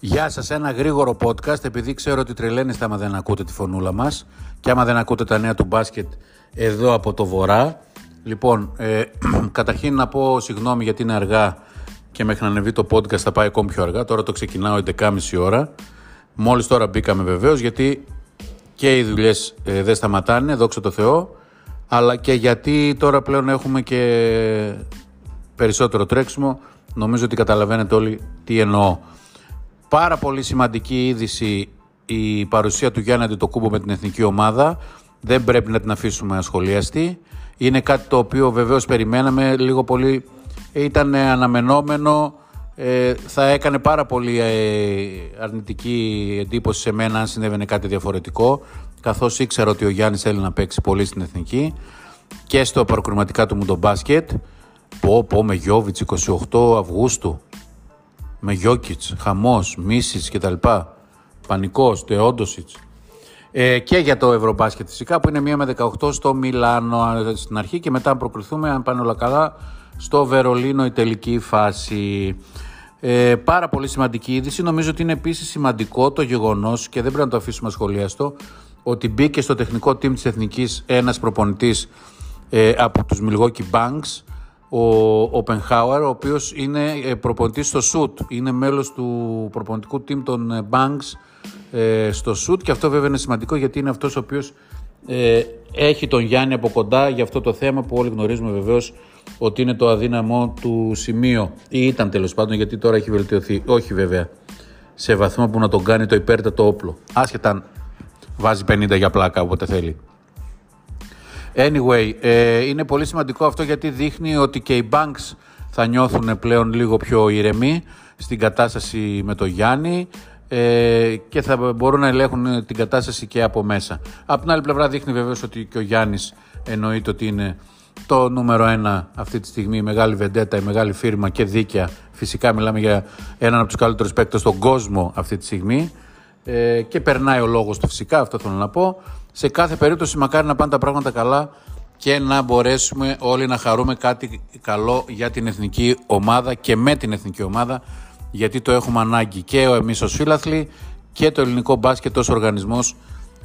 Γεια σας, ένα γρήγορο podcast επειδή ξέρω ότι τρελαίνεστε άμα δεν ακούτε τη φωνούλα μας και άμα δεν ακούτε τα νέα του μπάσκετ εδώ από το βορρά. Λοιπόν, ε, καταρχήν να πω συγγνώμη γιατί είναι αργά και μέχρι να ανεβεί το podcast θα πάει ακόμη πιο αργά. Τώρα το ξεκινάω 11.30 ώρα. Μόλις τώρα μπήκαμε βεβαίως γιατί και οι δουλειές ε, δεν σταματάνε, δόξα τω Θεώ, αλλά και γιατί τώρα πλέον έχουμε και περισσότερο τρέξιμο. Νομίζω ότι καταλαβαίνετε όλοι τι εννοώ. Πάρα πολύ σημαντική είδηση η παρουσία του Γιάννη Αντιτοκούμπο με την εθνική ομάδα. Δεν πρέπει να την αφήσουμε ασχολίαστη. Είναι κάτι το οποίο βεβαίως περιμέναμε λίγο πολύ. Ήταν αναμενόμενο. Ε, θα έκανε πάρα πολύ ε, αρνητική εντύπωση σε μένα αν συνέβαινε κάτι διαφορετικό καθώς ήξερα ότι ο Γιάννης θέλει να παίξει πολύ στην εθνική και στο παροκριματικά του μου το μπάσκετ πω πω με Γιώβιτς 28 Αυγούστου με Γιώκητς, Χαμός, Μίσης κτλ. Πανικός, Τεόντοσιτς. Ε, και για το Ευρωμπάσκετ φυσικά που είναι μία με 18 στο Μιλάνο στην αρχή και μετά αν προκριθούμε αν πάνε όλα καλά στο Βερολίνο η τελική φάση. Ε, πάρα πολύ σημαντική είδηση. Νομίζω ότι είναι επίσης σημαντικό το γεγονός και δεν πρέπει να το αφήσουμε σχολιαστό ότι μπήκε στο τεχνικό team της Εθνικής ένας προπονητής ε, από τους Milwaukee Banks ο Οπενχάουερ, ο οποίος είναι ε, προπονητής στο σουτ. Είναι μέλος του προπονητικού team των ε, Banks ε, στο σουτ και αυτό βέβαια είναι σημαντικό γιατί είναι αυτός ο οποίος έχει τον Γιάννη από κοντά για αυτό το θέμα που όλοι γνωρίζουμε βεβαίως ότι είναι το αδύναμο του σημείο ή ήταν τέλος πάντων γιατί τώρα έχει βελτιωθεί. Όχι βέβαια σε βαθμό που να τον κάνει το υπέρτατο όπλο. Άσχετα αν βάζει 50 για πλάκα όποτε θέλει. Anyway, ε, είναι πολύ σημαντικό αυτό γιατί δείχνει ότι και οι banks θα νιώθουν πλέον λίγο πιο ηρεμοί στην κατάσταση με το Γιάννη ε, και θα μπορούν να ελέγχουν την κατάσταση και από μέσα. Από την άλλη πλευρά δείχνει βεβαίως ότι και ο Γιάννης εννοείται ότι είναι το νούμερο ένα αυτή τη στιγμή, η μεγάλη βεντέτα, η μεγάλη φίρμα και δίκαια. Φυσικά μιλάμε για έναν από τους καλύτερους παίκτες στον κόσμο αυτή τη στιγμή ε, και περνάει ο λόγος του φυσικά, αυτό θέλω να πω. Σε κάθε περίπτωση μακάρι να πάνε τα πράγματα καλά και να μπορέσουμε όλοι να χαρούμε κάτι καλό για την εθνική ομάδα και με την εθνική ομάδα γιατί το έχουμε ανάγκη και εμείς ως φίλαθλοι και το ελληνικό μπάσκετ ως οργανισμός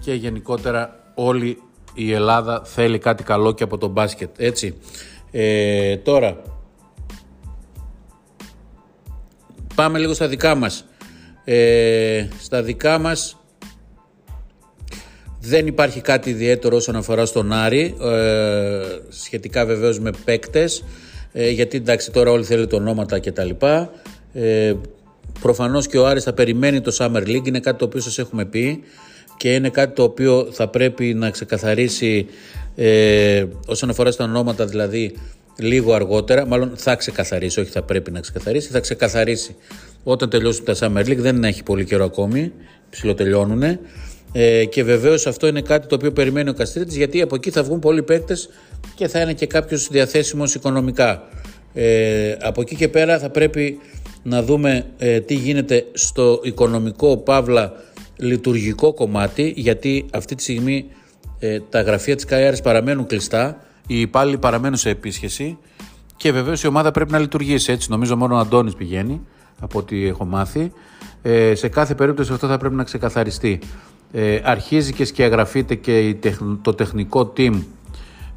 και γενικότερα όλη η Ελλάδα θέλει κάτι καλό και από το μπάσκετ έτσι. Ε, τώρα πάμε λίγο στα δικά μας. Ε, στα δικά μας δεν υπάρχει κάτι ιδιαίτερο όσον αφορά στον Άρη, ε, σχετικά βεβαίως με παίκτες, ε, γιατί εντάξει τώρα όλοι θέλουν ονόματα κτλ. Ε, προφανώς και ο Άρης θα περιμένει το Summer League, είναι κάτι το οποίο σας έχουμε πει και είναι κάτι το οποίο θα πρέπει να ξεκαθαρίσει ε, όσον αφορά στα ονόματα δηλαδή λίγο αργότερα, μάλλον θα ξεκαθαρίσει, όχι θα πρέπει να ξεκαθαρίσει, θα ξεκαθαρίσει όταν τελειώσουν τα Summer League, δεν έχει πολύ καιρό ακόμη, ψιλοτελειώνουν. Ε, και βεβαίως αυτό είναι κάτι το οποίο περιμένει ο Καστρίτης, γιατί από εκεί θα βγουν πολλοί παίκτες και θα είναι και κάποιος διαθέσιμος οικονομικά. Ε, από εκεί και πέρα θα πρέπει να δούμε ε, τι γίνεται στο οικονομικό παύλα λειτουργικό κομμάτι γιατί αυτή τη στιγμή ε, τα γραφεία της ΚΑΕΑΡΕΣ παραμένουν κλειστά οι υπάλληλοι παραμένουν σε επίσκεψη και βεβαίως η ομάδα πρέπει να λειτουργήσει. Έτσι νομίζω μόνο ο Αντώνης πηγαίνει από ό,τι έχω μάθει. Ε, σε κάθε περίπτωση αυτό θα πρέπει να ξεκαθαριστεί ε, αρχίζει και σκιαγραφείται και το τεχνικό team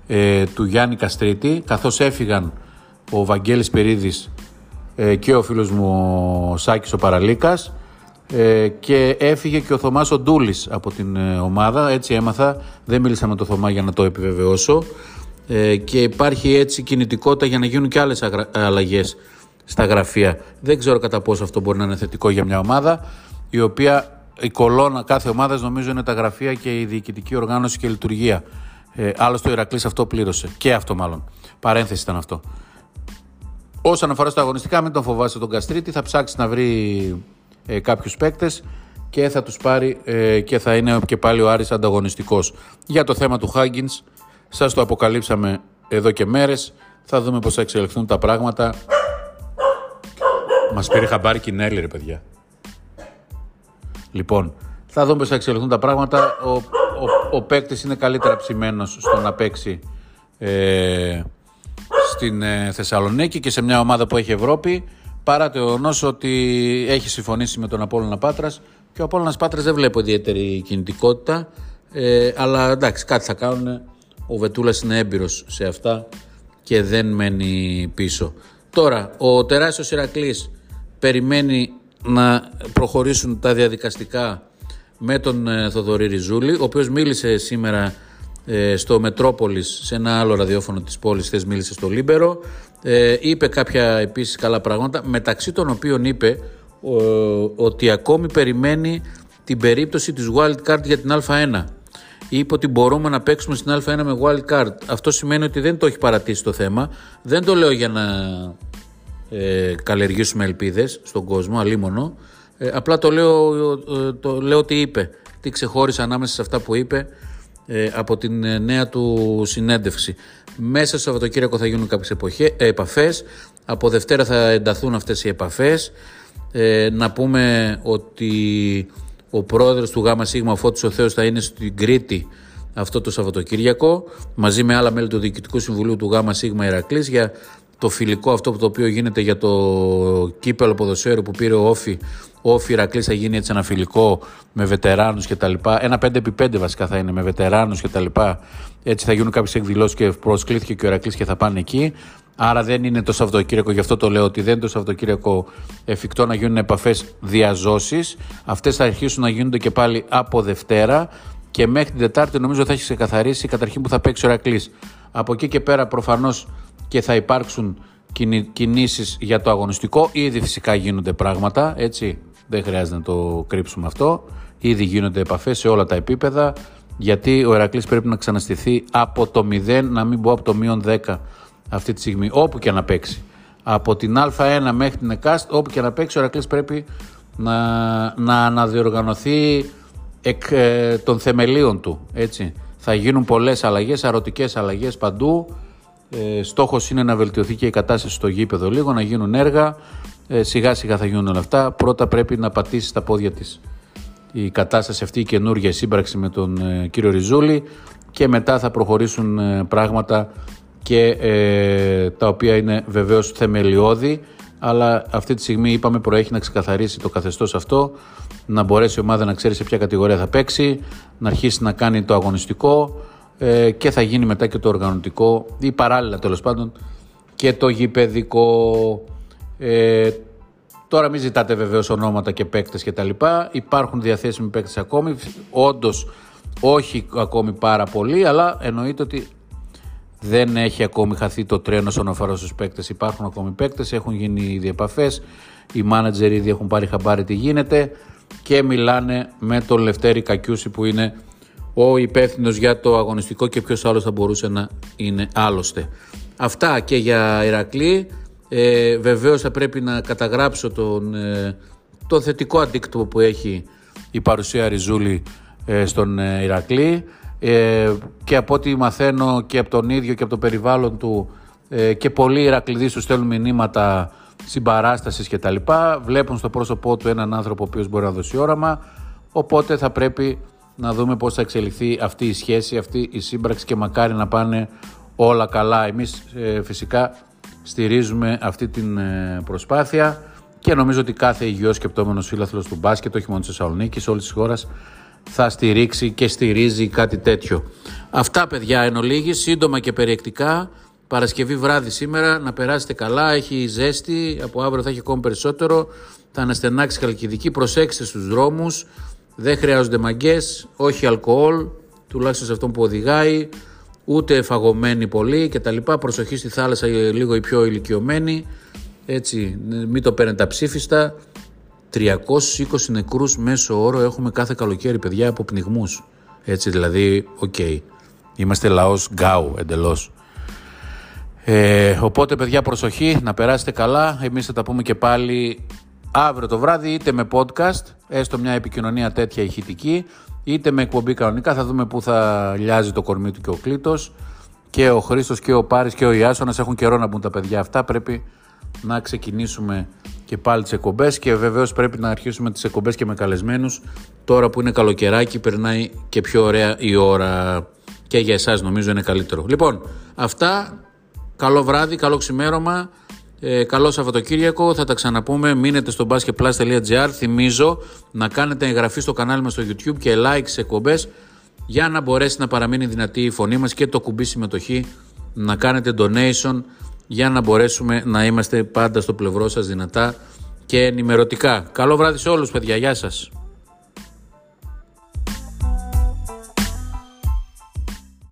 ε, του Γιάννη Καστρίτη καθώς έφυγαν ο Βαγγέλης Περίδης ε, και ο φίλος μου ο Σάκης ο Παραλίκας ε, και έφυγε και ο Θωμάς ο Ντούλης από την ε, ομάδα. Έτσι έμαθα, δεν μίλησα με τον Θωμά για να το επιβεβαιώσω. Και υπάρχει έτσι κινητικότητα για να γίνουν και άλλες αλλαγές στα γραφεία. Δεν ξέρω κατά πόσο αυτό μπορεί να είναι θετικό για μια ομάδα η οποία η κολόνα κάθε ομάδας νομίζω είναι τα γραφεία και η διοικητική οργάνωση και η λειτουργία. Ε, άλλωστε ο Ηρακλής αυτό πλήρωσε. Και αυτό μάλλον. Παρένθεση ήταν αυτό. Όσον αφορά στα αγωνιστικά, μην τον φοβάσαι τον Καστρίτη. Θα ψάξει να βρει ε, κάποιους παίκτες και θα τους πάρει ε, και θα είναι και πάλι ο Άρης ανταγωνιστικός. Για το θέμα του Χάγκινς, σας το αποκαλύψαμε εδώ και μέρες. Θα δούμε πώς θα εξελιχθούν τα πράγματα. Μας πήρε χαμπάρι Κινέλη ρε παιδιά. Λοιπόν, θα δούμε πώς θα εξελιχθούν τα πράγματα. Ο, ο, ο παίκτης είναι καλύτερα ψημένος στο να παίξει ε, στην ε, Θεσσαλονίκη και σε μια ομάδα που έχει Ευρώπη. παρά το γεγονός ότι έχει συμφωνήσει με τον Απόλλωνα Πάτρας και ο Απόλλωνας Πάτρας δεν βλέπω ιδιαίτερη κινητικότητα ε, αλλά εντάξει κάτι θα κάνουν ο Βετούλας είναι έμπειρος σε αυτά και δεν μένει πίσω τώρα ο τεράστιος Ηρακλής περιμένει να προχωρήσουν τα διαδικαστικά με τον ε, Θοδωρή Ριζούλη, ο οποίος μίλησε σήμερα ε, στο Μετρόπολης, σε ένα άλλο ραδιόφωνο της πόλης, χθες μίλησε στο Λίμπερο, ε, είπε κάποια επίσης καλά πράγματα, μεταξύ των οποίων είπε ότι ακόμη περιμένει την περίπτωση της wild card για την Α1. Είπε ότι μπορούμε να παίξουμε στην Α1 με wild card. Αυτό σημαίνει ότι δεν το έχει παρατήσει το θέμα. Δεν το λέω για να ε, καλλιεργήσουμε ελπίδες στον κόσμο, αλίμονο. Ε, απλά το λέω, ε, το λέω τι είπε, τι ξεχώρισε ανάμεσα σε αυτά που είπε ε, από την ε, νέα του συνέντευξη. Μέσα στο Σαββατοκύριακο θα γίνουν κάποιες εποχές, επαφές, από Δευτέρα θα ενταθούν αυτές οι επαφές. να πούμε ότι ο πρόεδρος του ΓΣ, ο Φώτης ο Θεός, θα είναι στην Κρήτη αυτό το Σαββατοκύριακο μαζί με άλλα μέλη του Διοικητικού Συμβουλίου του ΓΣ Ηρακλής για το φιλικό αυτό το οποίο γίνεται για το κύπελο ποδοσφαίρου που πήρε ο Όφη. Ο Όφη Ηρακλής θα γίνει έτσι ένα φιλικό με βετεράνους και τα λοιπά. Ένα 5x5 βασικά θα είναι με βετεράνους και τα λοιπά. Έτσι θα γίνουν κάποιες εκδηλώσεις και προσκλήθηκε και ο Ηρακλής και θα πάνε εκεί. Άρα δεν είναι το Σαββατοκύριακο, γι' αυτό το λέω ότι δεν είναι το Σαββατοκύριακο εφικτό να γίνουν επαφές διαζώσεις. Αυτές θα αρχίσουν να γίνονται και πάλι από Δευτέρα και μέχρι την Τετάρτη νομίζω θα έχει ξεκαθαρίσει καταρχήν που θα παίξει ο Ηρακλής. Από εκεί και πέρα προφανώς και θα υπάρξουν κινήσεις για το αγωνιστικό. Ήδη φυσικά γίνονται πράγματα, έτσι, δεν χρειάζεται να το κρύψουμε αυτό. Ήδη γίνονται επαφές σε όλα τα επίπεδα, γιατί ο Ερακλής πρέπει να ξαναστηθεί από το 0, να μην πω από το μείον 10 αυτή τη στιγμή, όπου και να παίξει. Από την Α1 μέχρι την ΕΚΑΣΤ, όπου και να παίξει, ο Ερακλής πρέπει να, να αναδιοργανωθεί εκ ε, των θεμελίων του, έτσι. Θα γίνουν πολλές αλλαγές, αρωτικές αλλαγές παντού, ε, στόχος είναι να βελτιωθεί και η κατάσταση στο γήπεδο λίγο, να γίνουν έργα. Ε, σιγά σιγά θα γίνουν όλα αυτά. Πρώτα πρέπει να πατήσεις στα πόδια της η κατάσταση αυτή, η καινούργια σύμπραξη με τον ε, κύριο Ριζούλη και μετά θα προχωρήσουν ε, πράγματα και ε, τα οποία είναι βεβαίως θεμελιώδη αλλά αυτή τη στιγμή είπαμε προέχει να ξεκαθαρίσει το καθεστώς αυτό να μπορέσει η ομάδα να ξέρει σε ποια κατηγορία θα παίξει να αρχίσει να κάνει το αγωνιστικό ε, και θα γίνει μετά και το οργανωτικό ή παράλληλα τέλος πάντων και το γηπαιδικό. Ε, τώρα μην ζητάτε βεβαίως ονόματα και παίκτες και τα λοιπά. Υπάρχουν διαθέσιμοι παίκτες ακόμη. Όντως όχι ακόμη πάρα πολύ, αλλά εννοείται ότι δεν έχει ακόμη χαθεί το τρένο όσον αφορά στους παίκτες. Υπάρχουν ακόμη παίκτες, έχουν γίνει ήδη επαφές, οι μάνατζερ ήδη έχουν πάρει χαμπάρι τι γίνεται και μιλάνε με τον Λευτέρη Κακιούση που είναι ο υπεύθυνος για το αγωνιστικό και ποιος άλλος θα μπορούσε να είναι άλλωστε. Αυτά και για Ηρακλή. Ε, Βεβαίως θα πρέπει να καταγράψω τον, ε, το θετικό αντίκτυπο που έχει η παρουσία Ριζούλη ε, στον ε, Ηρακλή ε, και από ό,τι μαθαίνω και από τον ίδιο και από το περιβάλλον του ε, και πολλοί Ηρακλειδοί τους στέλνουν μηνύματα συμπαράστασης και τα λοιπά βλέπουν στο πρόσωπό του έναν άνθρωπο ο οποίος μπορεί να δώσει όραμα οπότε θα πρέπει να δούμε πώς θα εξελιχθεί αυτή η σχέση, αυτή η σύμπραξη και μακάρι να πάνε όλα καλά. Εμείς ε, φυσικά στηρίζουμε αυτή την ε, προσπάθεια και νομίζω ότι κάθε υγιός σκεπτόμενος φίλαθλος του μπάσκετ, όχι μόνο της Θεσσαλονίκης, όλης της χώρας, θα στηρίξει και στηρίζει κάτι τέτοιο. Αυτά παιδιά εν ολίγης, σύντομα και περιεκτικά. Παρασκευή βράδυ σήμερα, να περάσετε καλά, έχει ζέστη, από αύριο θα έχει ακόμη περισσότερο. Θα αναστενάξει Χαλκιδική, προσέξτε στους δρόμους, δεν χρειάζονται μαγκές, όχι αλκοόλ, τουλάχιστον σε αυτόν που οδηγάει, ούτε φαγωμένοι πολύ κτλ. Προσοχή στη θάλασσα λίγο οι πιο ηλικιωμένοι, έτσι, μην το παίρνετε ψήφιστα. 320 νεκρούς μέσω όρο έχουμε κάθε καλοκαίρι παιδιά από πνιγμούς. Έτσι δηλαδή, οκ. Είμαστε λαός γκαού εντελώς. Ε, οπότε παιδιά προσοχή, να περάσετε καλά. Εμείς θα τα πούμε και πάλι αύριο το βράδυ είτε με podcast, έστω μια επικοινωνία τέτοια ηχητική, είτε με εκπομπή κανονικά. Θα δούμε πού θα λιάζει το κορμί του και ο Κλήτος και ο Χρήστος και ο Πάρης και ο Ιάσονας έχουν καιρό να μπουν τα παιδιά αυτά. Πρέπει να ξεκινήσουμε και πάλι τις εκπομπές και βεβαίως πρέπει να αρχίσουμε τις εκπομπές και με καλεσμένους. Τώρα που είναι καλοκαιράκι περνάει και πιο ωραία η ώρα και για εσάς νομίζω είναι καλύτερο. Λοιπόν, αυτά, καλό βράδυ, καλό ξημέρωμα. Ε, καλό Σαββατοκύριακο, θα τα ξαναπούμε. Μείνετε στο basketplus.gr. Θυμίζω να κάνετε εγγραφή στο κανάλι μας στο YouTube και like σε εκπομπές για να μπορέσει να παραμείνει δυνατή η φωνή μας και το κουμπί συμμετοχή να κάνετε donation για να μπορέσουμε να είμαστε πάντα στο πλευρό σας δυνατά και ενημερωτικά. Καλό βράδυ σε όλους παιδιά, γεια σας.